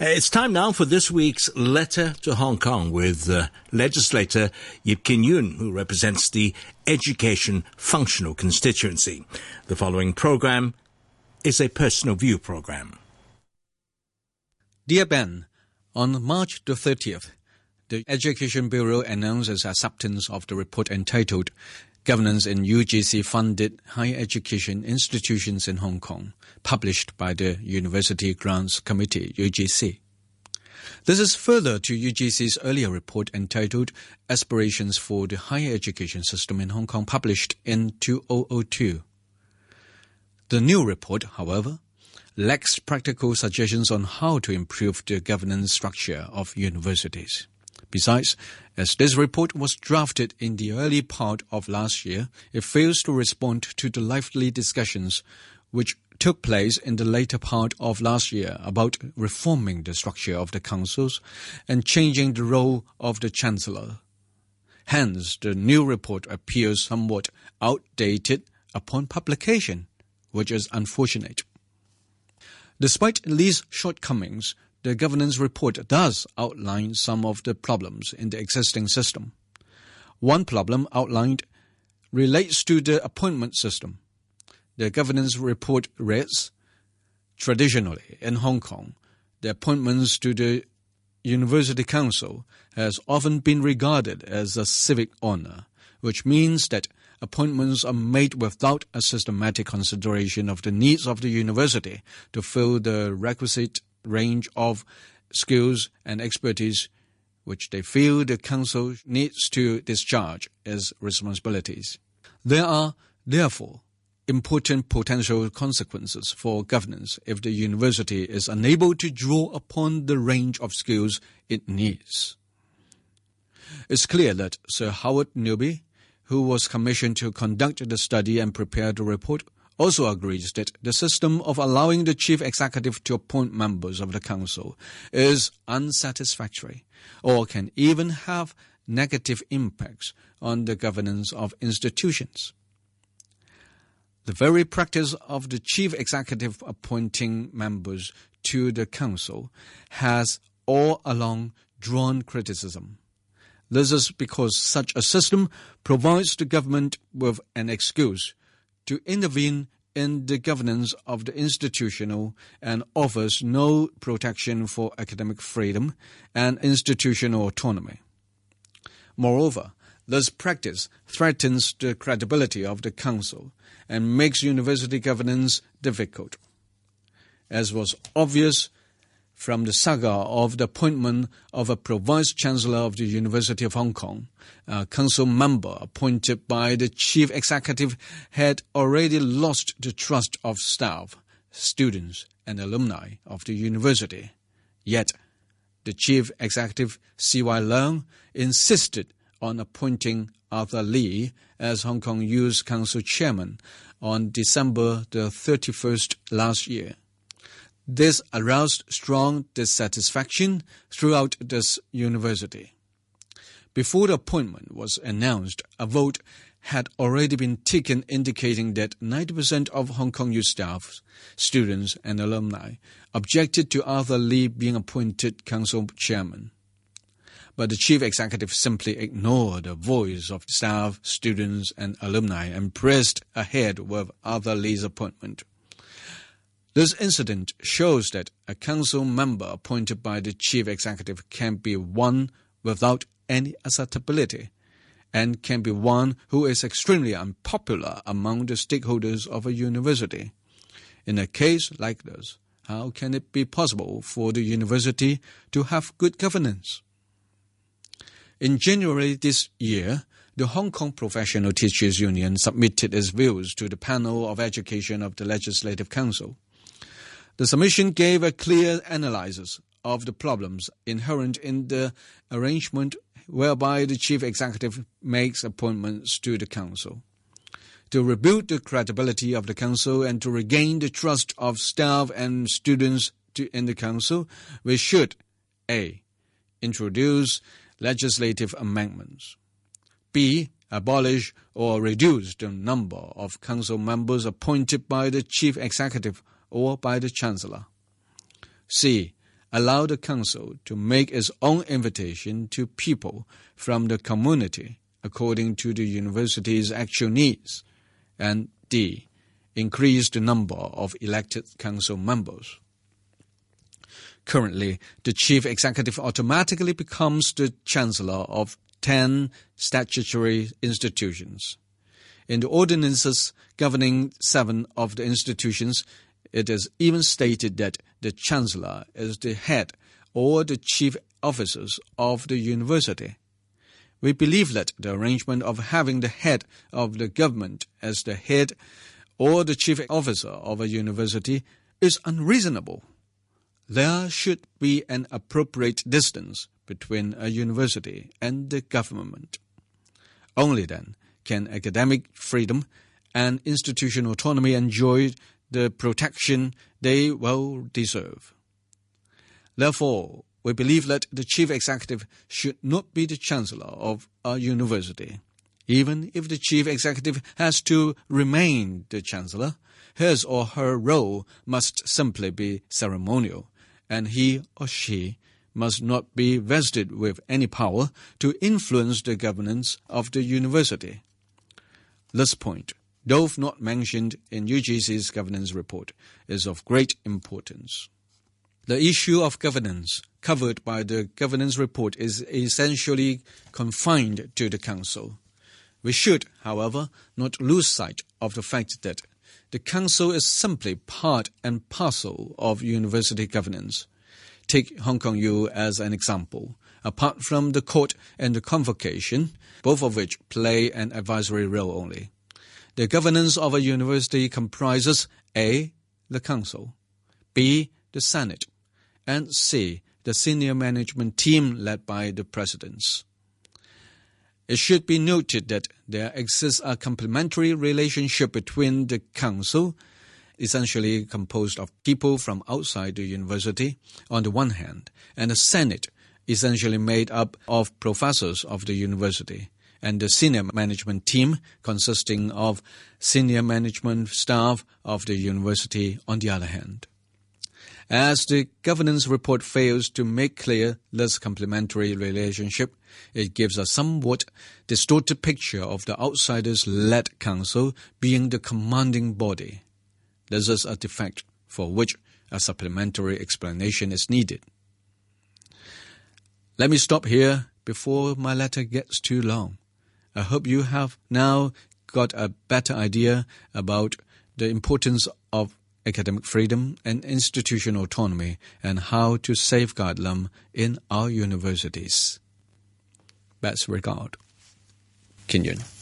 Uh, it's time now for this week's Letter to Hong Kong with uh, legislator Ip Kin Yuen, who represents the Education Functional Constituency. The following program is a personal view program. Dear Ben, on March the 30th, the Education Bureau announced its acceptance of the report entitled Governance in UGC Funded Higher Education Institutions in Hong Kong, published by the University Grants Committee, UGC. This is further to UGC's earlier report entitled Aspirations for the Higher Education System in Hong Kong, published in 2002. The new report, however, lacks practical suggestions on how to improve the governance structure of universities. Besides, as this report was drafted in the early part of last year, it fails to respond to the lively discussions which took place in the later part of last year about reforming the structure of the councils and changing the role of the chancellor. Hence, the new report appears somewhat outdated upon publication, which is unfortunate. Despite these shortcomings, the governance report does outline some of the problems in the existing system. One problem outlined relates to the appointment system. The governance report reads Traditionally, in Hong Kong, the appointments to the University Council has often been regarded as a civic honor, which means that appointments are made without a systematic consideration of the needs of the university to fill the requisite range of skills and expertise which they feel the council needs to discharge as responsibilities. There are, therefore, important potential consequences for governance if the university is unable to draw upon the range of skills it needs. It's clear that Sir Howard Newby, who was commissioned to conduct the study and prepare the report, also agrees that the system of allowing the chief executive to appoint members of the council is unsatisfactory or can even have negative impacts on the governance of institutions. The very practice of the chief executive appointing members to the council has all along drawn criticism. This is because such a system provides the government with an excuse to intervene in the governance of the institutional and offers no protection for academic freedom and institutional autonomy. Moreover, this practice threatens the credibility of the Council and makes university governance difficult. As was obvious from the saga of the appointment of a Pro-Vice Chancellor of the University of Hong Kong, a council member appointed by the chief executive had already lost the trust of staff, students, and alumni of the university. Yet, the chief executive, C.Y. Leung, insisted on appointing Arthur Li as Hong Kong U Council chairman on December the 31st last year. This aroused strong dissatisfaction throughout this university. Before the appointment was announced, a vote had already been taken indicating that 90% of Hong Kong U staff, students, and alumni objected to Arthur Li being appointed council chairman. But the chief executive simply ignored the voice of staff, students, and alumni and pressed ahead with Arthur Li's appointment. This incident shows that a council member appointed by the chief executive can be one without any acceptability and can be one who is extremely unpopular among the stakeholders of a university. In a case like this, how can it be possible for the university to have good governance? In January this year, the Hong Kong Professional Teachers Union submitted its views to the panel of education of the Legislative Council. The submission gave a clear analysis of the problems inherent in the arrangement whereby the chief executive makes appointments to the council. To rebuild the credibility of the council and to regain the trust of staff and students to, in the council, we should A. Introduce legislative amendments. B. Abolish or reduce the number of council members appointed by the chief executive or by the Chancellor. C. allow the council to make its own invitation to people from the community according to the university's actual needs, and D. Increase the number of elected council members. Currently, the chief executive automatically becomes the chancellor of 10 statutory institutions. In the ordinances governing seven of the institutions, it is even stated that the chancellor is the head or the chief officers of the university. We believe that the arrangement of having the head of the government as the head or the chief officer of a university is unreasonable. There should be an appropriate distance between a university and the government. Only then can academic freedom and institutional autonomy enjoy the protection they well deserve. Therefore, we believe that the chief executive should not be the chancellor of a university. Even if the chief executive has to remain the chancellor, his or her role must simply be ceremonial, and he or she must not be vested with any power to influence the governance of the university. This point, though not mentioned in UGC's governance report, is of great importance. The issue of governance covered by the governance report is essentially confined to the Council. We should, however, not lose sight of the fact that the Council is simply part and parcel of university governance. Take Hong Kong U as an example. Apart from the court and the convocation, both of which play an advisory role only, the governance of a university comprises A. the Council, B. the Senate, and C, the senior management team led by the presidents. It should be noted that there exists a complementary relationship between the council, essentially composed of people from outside the university, on the one hand, and the Senate, essentially made up of professors of the university, and the senior management team, consisting of senior management staff of the university, on the other hand. As the governance report fails to make clear this complementary relationship, it gives a somewhat distorted picture of the outsiders led council being the commanding body. This is a defect for which a supplementary explanation is needed. Let me stop here before my letter gets too long. I hope you have now got a better idea about the importance of academic freedom and institutional autonomy and how to safeguard them in our universities. Best regard. Kin Yuen.